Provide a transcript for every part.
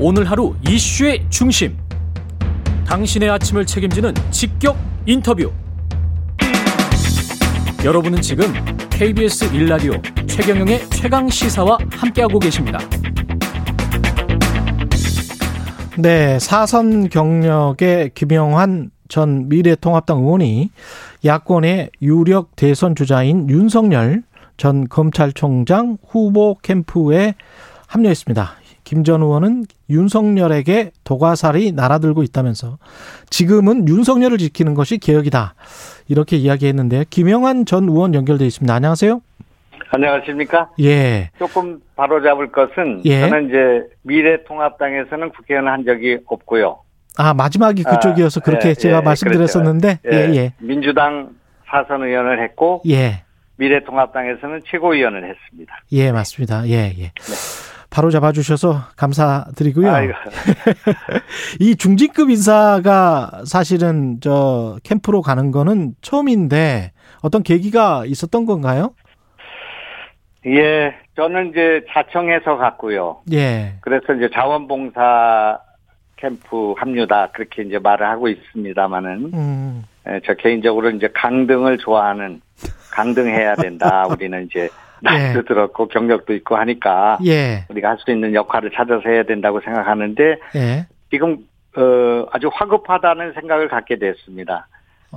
오늘 하루 이슈의 중심. 당신의 아침을 책임지는 직격 인터뷰. 여러분은 지금 KBS 1라디오 최경영의 최강 시사와 함께하고 계십니다. 네, 사선 경력의 김영환 전 미래통합당 의원이 야권의 유력 대선 주자인 윤석열 전 검찰총장 후보 캠프에 합류했습니다. 김 전 의원은 윤석열에게 도가살이 날아들고 있다면서 지금은 윤석열을 지키는 것이 개혁이다. 이렇게 이야기했는데 김영환 전 의원 연결돼 있습니다. 안녕하세요. 안녕하십니까? 예. 조금 바로 잡을 것은 예. 저는 이제 미래통합당에서는 국회의원 한 적이 없고요. 아, 마지막이 그쪽이어서 아, 그렇게 예, 제가 예, 말씀드렸었는데 그렇죠. 예, 예. 민주당 사선 의원을 했고 예. 미래통합당에서는 최고위원을 했습니다. 예, 맞습니다. 예, 예. 바로 잡아주셔서 감사드리고요. 이 중진급 인사가 사실은 저 캠프로 가는 거는 처음인데 어떤 계기가 있었던 건가요? 예, 저는 이제 자청해서 갔고요. 예. 그래서 이제 자원봉사 캠프 합류다 그렇게 이제 말을 하고 있습니다만은 음. 예, 저 개인적으로 이제 강등을 좋아하는 강등해야 된다. 우리는 이제 나이도 들었고 경력도 있고 하니까 예. 우리가 할 수 있는 역할을 찾아서 해야 된다고 생각하는데 예. 지금 어, 아주 화급하다는 생각을 갖게 됐습니다.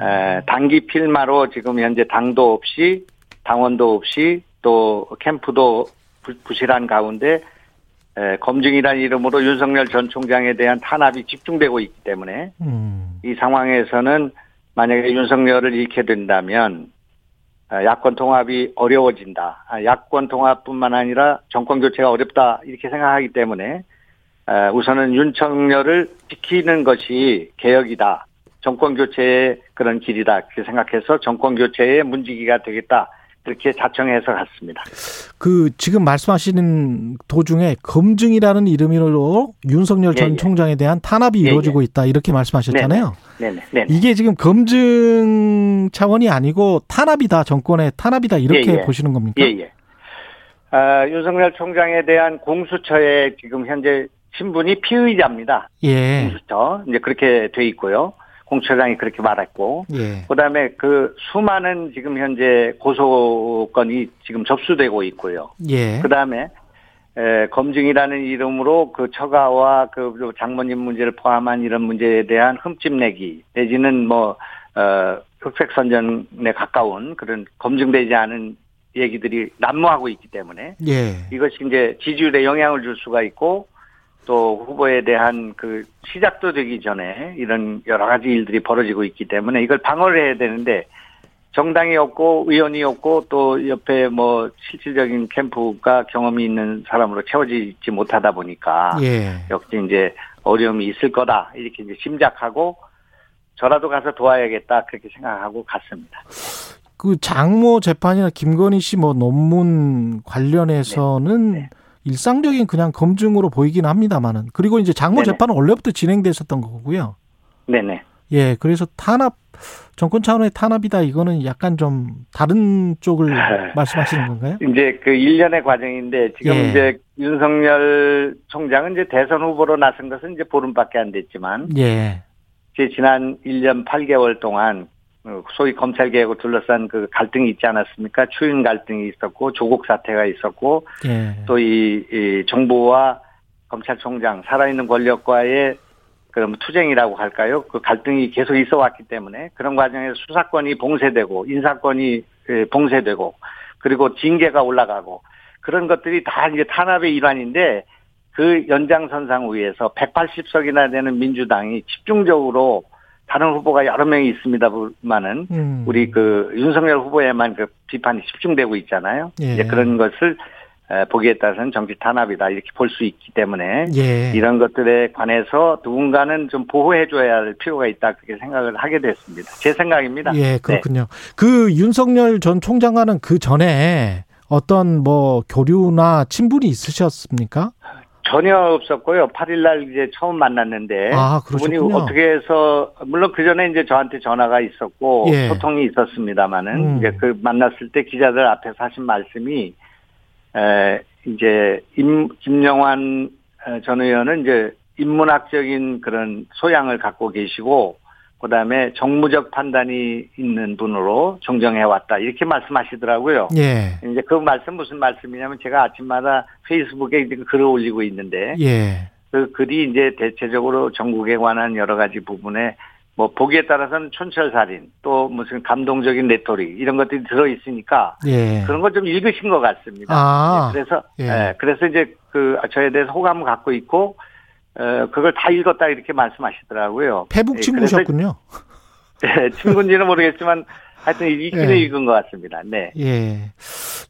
에, 단기 필마로 지금 현재 당도 없이 당원도 없이 또 캠프도 부, 부실한 가운데 에, 검증이라는 이름으로 윤석열 전 총장에 대한 탄압이 집중되고 있기 때문에 음. 이 상황에서는 만약에 윤석열을 잃게 된다면 아, 야권 통합이 어려워진다. 아, 야권 통합뿐만 아니라 정권 교체가 어렵다 이렇게 생각하기 때문에 아, 우선은 윤석열을 지키는 것이 개혁이다. 정권 교체의 그런 길이다. 그렇게 생각해서 정권 교체의 문지기가 되겠다. 그렇게 자청해서 갔습니다. 그 지금 말씀하시는 도중에 검증이라는 이름으로 윤석열 전 예, 예. 총장에 대한 탄압이 예, 이루어지고 있다 이렇게 말씀하셨잖아요. 네네. 네. 이게 지금 검증 차원이 아니고 탄압이다 정권의 탄압이다 이렇게 예, 예. 보시는 겁니까? 예, 예. 아, 윤석열 총장에 대한 공수처에 지금 현재 신분이 피의자입니다. 예. 공수처. 이제 그렇게 돼 있고요. 공처장이 그렇게 말했고. 예. 그다음에 그 수많은 지금 현재 고소건이 지금 접수되고 있고요. 예. 그다음에 에, 검증이라는 이름으로 그 처가와 그 장모님 문제를 포함한 이런 문제에 대한 흠집내기 내지는 뭐 어, 흑색 선전에 가까운 그런 검증되지 않은 얘기들이 난무하고 있기 때문에 예. 이것이 이제 지지율에 영향을 줄 수가 있고 또 후보에 대한 그 시작도 되기 전에 이런 여러 가지 일들이 벌어지고 있기 때문에 이걸 방어를 해야 되는데 정당이 없고 의원이 없고 또 옆에 뭐 실질적인 캠프가 경험이 있는 사람으로 채워지지 못하다 보니까 예. 역시 이제 어려움이 있을 거다 이렇게 이제 심작하고 저라도 가서 도와야겠다 그렇게 생각하고 갔습니다. 그 장모 재판이나 김건희 씨 뭐 논문 관련해서는 네, 네. 일상적인 그냥 검증으로 보이긴 합니다만은 그리고 이제 장모 네네. 재판은 원래부터 진행됐었던 거고요. 네네. 예, 그래서 탄압 정권 차원의 탄압이다 이거는 약간 좀 다른 쪽을 네. 말씀하시는 건가요? 이제 그 일련의 과정인데 지금 예. 이제 윤석열 총장은 이제 대선 후보로 나선 것은 이제 보름밖에 안 됐지만 예, 제 지난 1년 8개월 동안 어, 소위 검찰 개혁을 둘러싼 그 갈등이 있지 않았습니까? 추인 갈등이 있었고 조국 사태가 있었고 예, 또이 정부와 검찰총장 살아있는 권력과의 그럼 투쟁이라고 할까요? 그 갈등이 계속 있어 왔기 때문에 그런 과정에서 수사권이 봉쇄되고 인사권이 예, 봉쇄되고 그리고 징계가 올라가고 그런 것들이 다 이제 탄압의 일환인데 그 연장선상 위에서 180석이나 되는 민주당이 집중적으로 다른 후보가 여러 명이 있습니다만은 음. 우리 그 윤석열 후보에만 그 비판이 집중되고 있잖아요. 예. 이제 그런 것을 에, 보기에 따라서는 정치 탄압이다 이렇게 볼 수 있기 때문에 예, 이런 것들에 관해서 누군가는 좀 보호해줘야 할 필요가 있다 그렇게 생각을 하게 됐습니다. 제 생각입니다. 예, 그렇군요. 그 윤석열 전 총장과는 그 전에 어떤 뭐 교류나 친분이 있으셨습니까? 전혀 없었고요. 8일 날 이제 처음 만났는데 아, 그분이. 어떻게 해서 물론 그 전에 이제 저한테 전화가 있었고 예. 소통이 있었습니다만은 음. 이제 그 만났을 때 기자들 앞에서 하신 말씀이 에 이제 임 김영환 어, 전 의원은 이제 인문학적인 그런 소양을 갖고 계시고 그다음에 정무적 판단이 있는 분으로 정정해 왔다 이렇게 말씀하시더라고요. 예. 이제 그 말씀 무슨 말씀이냐면 제가 아침마다 페이스북에 이제 글을 올리고 있는데 예. 그 글이 이제 대체적으로 전국에 관한 여러 가지 부분에 뭐 보기에 따라서는 촌철살인 또 무슨 감동적인 레토릭 이런 것들이 들어 있으니까 예. 그런 걸 좀 읽으신 것 같습니다. 아. 예, 그래서 예. 예, 그래서 이제 그 저에 대해서 호감을 갖고 있고 어 그걸 다 읽었다 이렇게 말씀하시더라고요. 페북 예, 친구셨군요. 그래서, 예, 친구인지는 모르겠지만 하여튼 읽기는 예. 읽은 것 같습니다. 네. 예.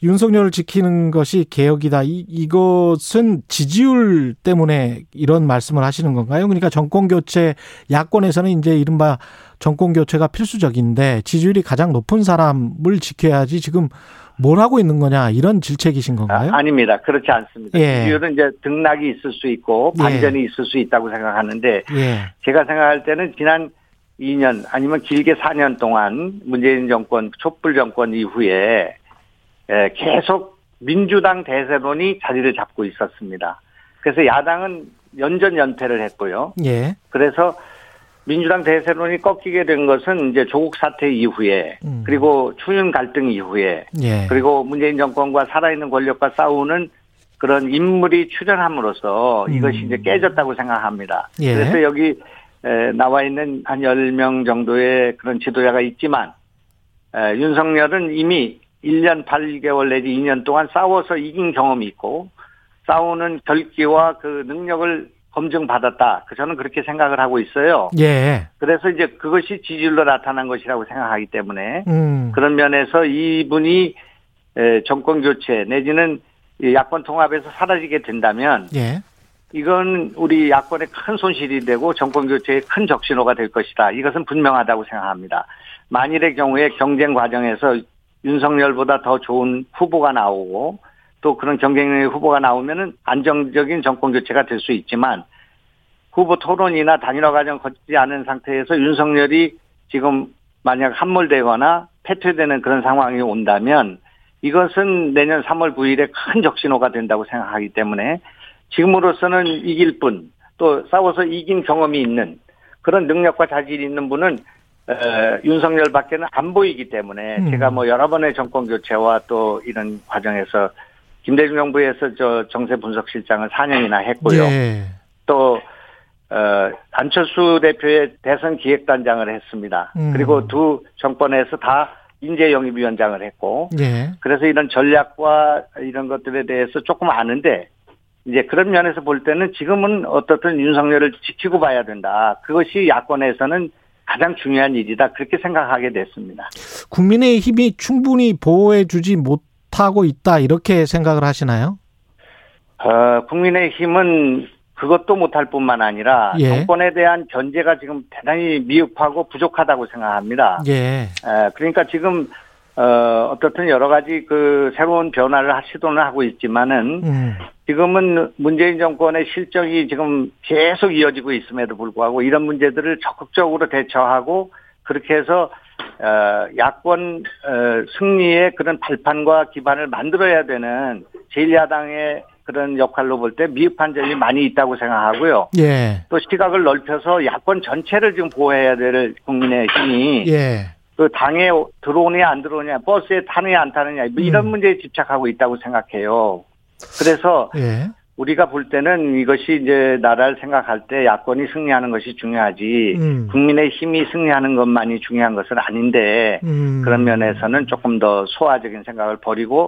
윤석열을 지키는 것이 개혁이다. 이, 이것은 지지율 때문에 이런 말씀을 하시는 건가요? 그러니까 정권 교체, 야권에서는 이제 이른바 정권 교체가 필수적인데 지지율이 가장 높은 사람을 지켜야지 지금 뭘 하고 있는 거냐 이런 질책이신 건가요? 아, 닙니다 그렇지 않습니다. 예. 지지율은 이제 등락이 있을 수 있고 예. 반전이 있을 수 있다고 생각하는데 예. 제가 생각할 때는 지난 2년 아니면 길게 4년 동안 문재인 정권 촛불 정권 이후에 에, 계속 민주당 대세론이 자리를 잡고 있었습니다. 그래서 야당은 연전 연패를 했고요. 예. 그래서 민주당 대세론이 꺾이게 된 것은 이제 조국 사태 이후에 음. 그리고 추윤 갈등 이후에 예. 그리고 문재인 정권과 살아있는 권력과 싸우는 그런 인물이 출연함으로써 음. 이것이 이제 깨졌다고 생각합니다. 예. 그래서 여기 에, 나와 있는 한 10명 정도의 그런 지도자가 있지만 에, 윤석열은 이미 1년 8개월 내지 2년 동안 싸워서 이긴 경험이 있고 싸우는 결기와 그 능력을 검증받았다. 그 저는 그렇게 생각을 하고 있어요. 예. 그래서 이제 그것이 지지율로 나타난 것이라고 생각하기 때문에 음. 그런 면에서 이분이 에, 정권 교체 내지는 이 야권 통합에서 사라지게 된다면 예. 이건 우리 야권의 큰 손실이 되고 정권 교체의 큰 적신호가 될 것이다. 이것은 분명하다고 생각합니다. 만일의 경우에 경쟁 과정에서 윤석열보다 더 좋은 후보가 나오고 또 그런 경쟁력의 후보가 나오면은 안정적인 정권 교체가 될 수 있지만 후보 토론이나 단일화 과정 거치지 않은 상태에서 윤석열이 지금 만약 함몰되거나 패퇴되는 그런 상황이 온다면 이것은 내년 3월 9일에 큰 적신호가 된다고 생각하기 때문에 지금으로서는 이길 뿐 또 싸워서 이긴 경험이 있는 그런 능력과 자질이 있는 분은 에, 윤석열 밖에는 안 보이기 때문에 음. 제가 뭐 여러 번의 정권 교체와 또 이런 과정에서 김대중 정부에서 저 정세 분석 실장을 4년이나 했고요. 예. 또 어, 안철수 대표의 대선 기획단장을 했습니다. 음. 그리고 두 정권에서 다 인재 영입위원장을 했고 예. 그래서 이런 전략과 이런 것들에 대해서 조금 아는데 이제 그런 면에서 볼 때는 지금은 어떻든 윤석열을 지키고 봐야 된다. 그것이 야권에서는 가장 중요한 일이다. 그렇게 생각하게 됐습니다. 국민의 힘이 충분히 보호해 주지 못하고 있다 이렇게 생각을 하시나요? 어, 국민의 힘은 그것도 못할 뿐만 아니라 예. 정권에 대한 견제가 지금 대단히 미흡하고 부족하다고 생각합니다. 예. 에, 그러니까 지금 어, 어떻든 여러 가지 그 새로운 변화를 하- 시도는 하고 있지만은 음. 지금은 문재인 정권의 실정이 지금 계속 이어지고 있음에도 불구하고 이런 문제들을 적극적으로 대처하고 그렇게 해서 어, 야권 어, 승리의 그런 발판과 기반을 만들어야 되는 제1야당의 그런 역할로 볼 때 미흡한 점이 많이 있다고 생각하고요. 예. 또 시각을 넓혀서 야권 전체를 지금 보호해야 될 국민의 힘이 예. 그 당에 들어오느냐 안 들어오느냐 버스에 타느냐 안 타느냐 뭐 이런 음. 문제에 집착하고 있다고 생각해요. 그래서 예. 우리가 볼 때는 이것이 이제 나라를 생각할 때 야권이 승리하는 것이 중요하지 음. 국민의 힘이 승리하는 것만이 중요한 것은 아닌데 음. 그런 면에서는 조금 더 소화적인 생각을 버리고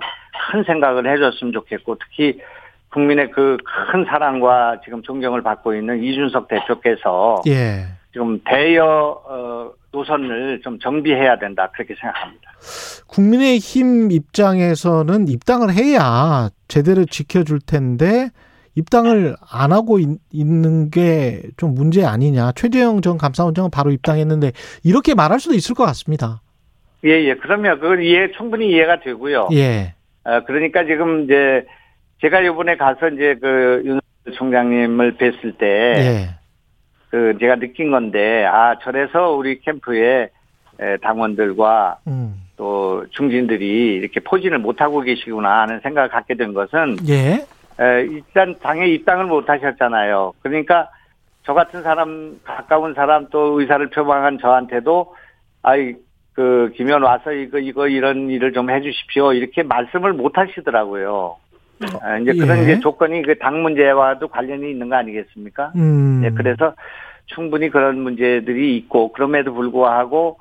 큰 생각을 해줬으면 좋겠고 특히 국민의 그 큰 사랑과 지금 존경을 받고 있는 이준석 대표께서 예. 지금 대여 어, 노선을 좀 정비해야 된다 그렇게 생각합니다. 국민의힘 입장에서는 입당을 해야 제대로 지켜줄 텐데 입당을 안 하고 있, 는 게 좀 문제 아니냐. 최재형 전 감사원장은 바로 입당했는데 이렇게 말할 수도 있을 것 같습니다. 예, 예. 그러면 그건 이해 충분히 이해가 되고요. 예. 어, 그러니까 지금 이제 제가 이번에 가서 이제 그 윤 총장님을 뵀을 때 예. 그 제가 느낀 건데 아 저래서 우리 캠프에 에, 당원들과 음. 또 중진들이 이렇게 포진을 못 하고 계시구나 하는 생각을 갖게 된 것은 예. 에, 일단 당에 입당을 못 하셨잖아요. 그러니까 저 같은 사람 가까운 사람 또 의사를 표방한 저한테도 아이 그 김현 와서 이거 이거 이런 일을 좀 해주십시오 이렇게 말씀을 못 하시더라고요. 아, 이제 그런 예. 이제 조건이 그 당 문제와도 관련이 있는 거 아니겠습니까? 음. 네, 그래서 충분히 그런 문제들이 있고 그럼에도 불구하고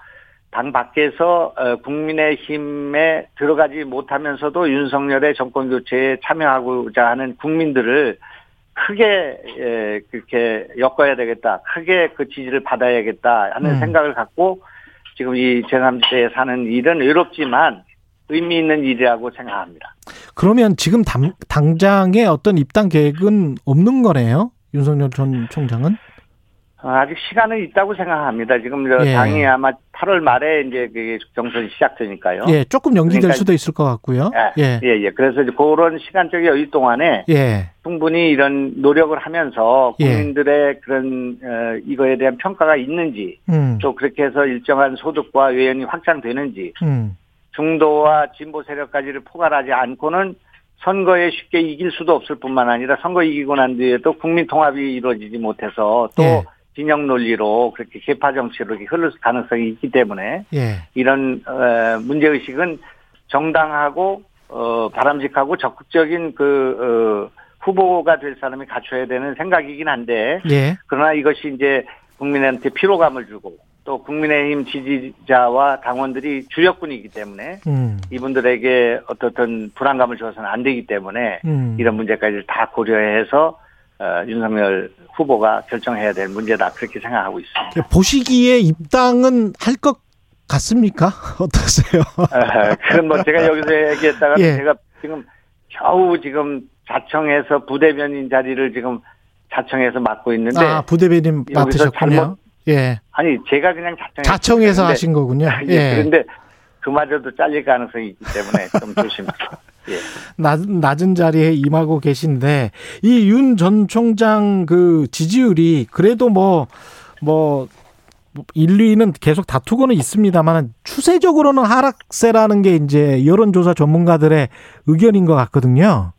당 밖에서 어, 국민의힘에 들어가지 못하면서도 윤석열의 정권 교체에 참여하고자 하는 국민들을 크게 예, 그렇게 엮어야 되겠다, 크게 그 지지를 받아야겠다 하는 음. 생각을 갖고 지금 이 제3지대에 사는 일은 외롭지만 의미 있는 일이라고 생각합니다. 그러면 지금 당, 당장의 어떤 입당 계획은 없는 거네요? 윤석열 전 총장은? 어, 아직 시간은 있다고 생각합니다. 지금 저 예. 당이 아마 8월 말에 이제 그 경선이 시작되니까요. 예, 조금 연기될 그러니까- 수도 있을 것 같고요. 예, 예. 예, 그래서 이제 그런 시간적 여유 동안에 예. 충분히 이런 노력을 하면서 예. 국민들의 그런 어, 이거에 대한 평가가 있는지 음. 또 그렇게 해서 일정한 소득과 외연이 확장되는지 음. 중도와 진보 세력까지를 포괄하지 않고는 선거에 쉽게 이길 수도 없을 뿐만 아니라 선거 이기고 난 뒤에도 국민 통합이 이루어지지 못해서 또 예. 진영 논리로 그렇게 개파 정치로 이렇게 흐를 가능성이 있기 때문에 예. 이런 어, 문제 의식은 정당하고 어, 바람직하고 적극적인 그 어, 후보가 될 사람이 갖춰야 되는 생각이긴 한데 예. 그러나 이것이 이제 국민한테 피로감을 주고 또 국민의힘 지지자와 당원들이 주력군이기 때문에 음. 이분들에게 어떻든 불안감을 줘서는 안 되기 때문에 음. 이런 문제까지 다 고려해서 어, 윤석열 후보가 결정해야 될 문제다 그렇게 생각하고 있습니다. 보시기에 입당은 할 것 같습니까? 어떠세요? 어, 그건 뭐 제가 여기서 얘기했다가 예. 제가 지금 겨우 지금 자청에서 부대변인 자리를 지금 자청에서 맡고 있는데 아, 부대변인 맡으셨군요. 잘못- 예. 아니 제가 그냥 자청에서 했는데 하신 거군요. 예. 예. 그런데 그마저도 잘릴 가능성이 있기 때문에 좀 조심해서. 예. 낮은, 낮은 자리에 임하고 계신데 이 윤 전 총장 그 지지율이 그래도 뭐뭐 1, 2위는 계속 다투고는 있습니다만 추세적으로는 하락세라는 게 이제 여론조사 전문가들의 의견인 것 같거든요.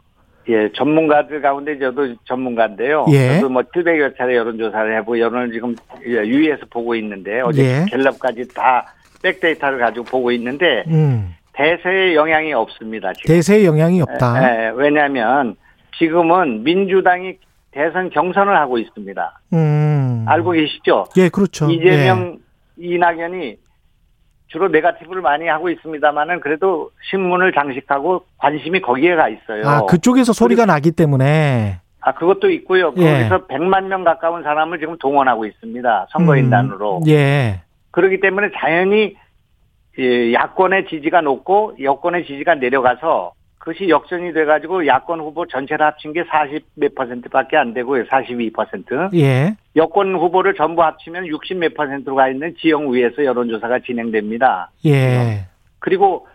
예, 전문가들 가운데 저도 전문가인데요. 예. 저도 뭐 700여 차례 여론조사를 해보고 여론을 지금 예, 유의해서 보고 있는데 어제 예. 갤럽까지 다 백데이터를 가지고 보고 있는데 음. 대세에 영향이 없습니다. 지금. 대세에 영향이 없다. 예, 예, 왜냐하면 지금은 민주당이 대선 경선을 하고 있습니다. 음. 알고 계시죠? 예, 그렇죠. 이재명, 이낙연이 주로 네가티브를 많이 하고 있습니다만은 그래도 신문을 장식하고 관심이 거기에 가 있어요. 예. 아, 그쪽에서 소리가 나기 때문에. 아, 그것도 있고요. 예. 거기서 100만 명 가까운 사람을 지금 동원하고 있습니다. 선거인단으로. 음, 예. 그렇기 때문에 자연히 예, 야권의 지지가 높고 여권의 지지가 내려가서 그것이 역전이 돼가지고 야권 후보 전체를 합친 게 40 몇 퍼센트밖에 안 되고요. 42%. 예. 여권 후보를 전부 합치면 60 몇 퍼센트로 가 있는 지역 위에서 여론조사가 진행됩니다. 예. 그리고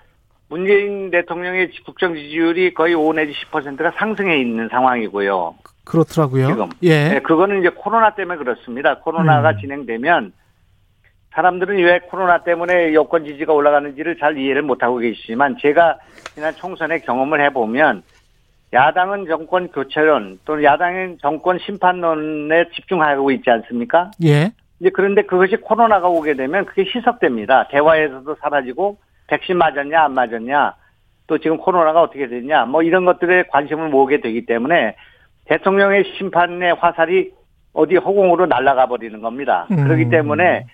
문재인 대통령의 국정 지지율이 거의 5 내지 10%가 상승해 있는 상황이고요. 그렇더라고요. 지금. 예. 네, 그거는 이제 코로나 때문에 그렇습니다. 코로나가 음. 진행되면 사람들은 왜 코로나 때문에 여권 지지가 올라가는지를 잘 이해를 못하고 계시지만 제가 지난 총선에 경험을 해보면 야당은 정권 교체론 또는 야당은 정권 심판론에 집중하고 있지 않습니까? 예. 이제 그런데 그것이 코로나가 오게 되면 그게 희석됩니다. 대화에서도 사라지고 백신 맞았냐 안 맞았냐 또 지금 코로나가 어떻게 됐냐 뭐 이런 것들에 관심을 모으게 되기 때문에 대통령의 심판의 화살이 어디 허공으로 날아가 버리는 겁니다. 음. 그렇기 때문에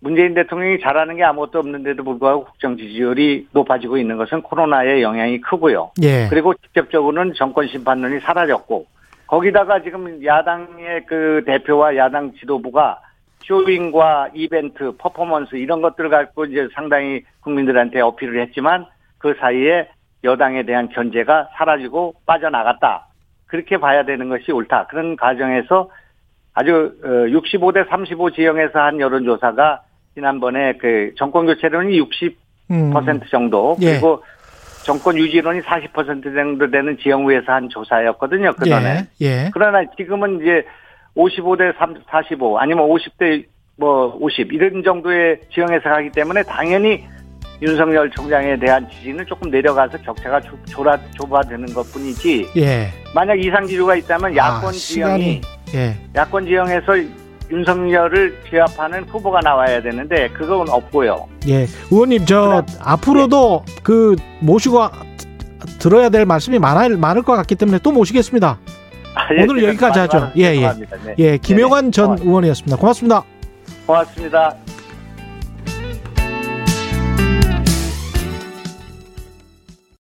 문재인 대통령이 잘하는 게 아무것도 없는데도 불구하고 국정 지지율이 높아지고 있는 것은 코로나의 영향이 크고요. 예. 그리고 직접적으로는 정권 심판론이 사라졌고 거기다가 지금 야당의 그 대표와 야당 지도부가 쇼윙과 이벤트, 퍼포먼스 이런 것들을 갖고 이제 상당히 국민들한테 어필을 했지만 그 사이에 여당에 대한 견제가 사라지고 빠져나갔다. 그렇게 봐야 되는 것이 옳다. 그런 과정에서 아주 65대 35 지형에서 한 여론조사가 지난번에 그 정권 교체론이 60% 음. 정도 예. 그리고 정권 유지론이 40% 정도 되는 지형구에서 한 조사였거든요. 그 전에. 예. 예. 그러나 지금은 이제 55대 45 아니면 50대 뭐 50 이런 정도의 지형에서 가기 때문에 당연히 윤석열 총장에 대한 지지는 조금 내려가서 격차가 좁- 좁아, 좁아드는 것 뿐이지 예. 만약 이상 기류가 있다면 야권 아, 지형이 시간이 예. 야권 지형에서 윤석열을 제압하는 후보가 나와야 되는데 그건 없고요. 예. 의원님 저 그다음- 앞으로도 그 모시고 들어야 될 말씀이 많을 많을 것 같기 때문에 또 모시겠습니다. 아, 예, 오늘 여기까지 하죠. 예, 예. 네. 예. 김영환 전 네, 의원이었습니다. 고맙습니다. 고맙습니다.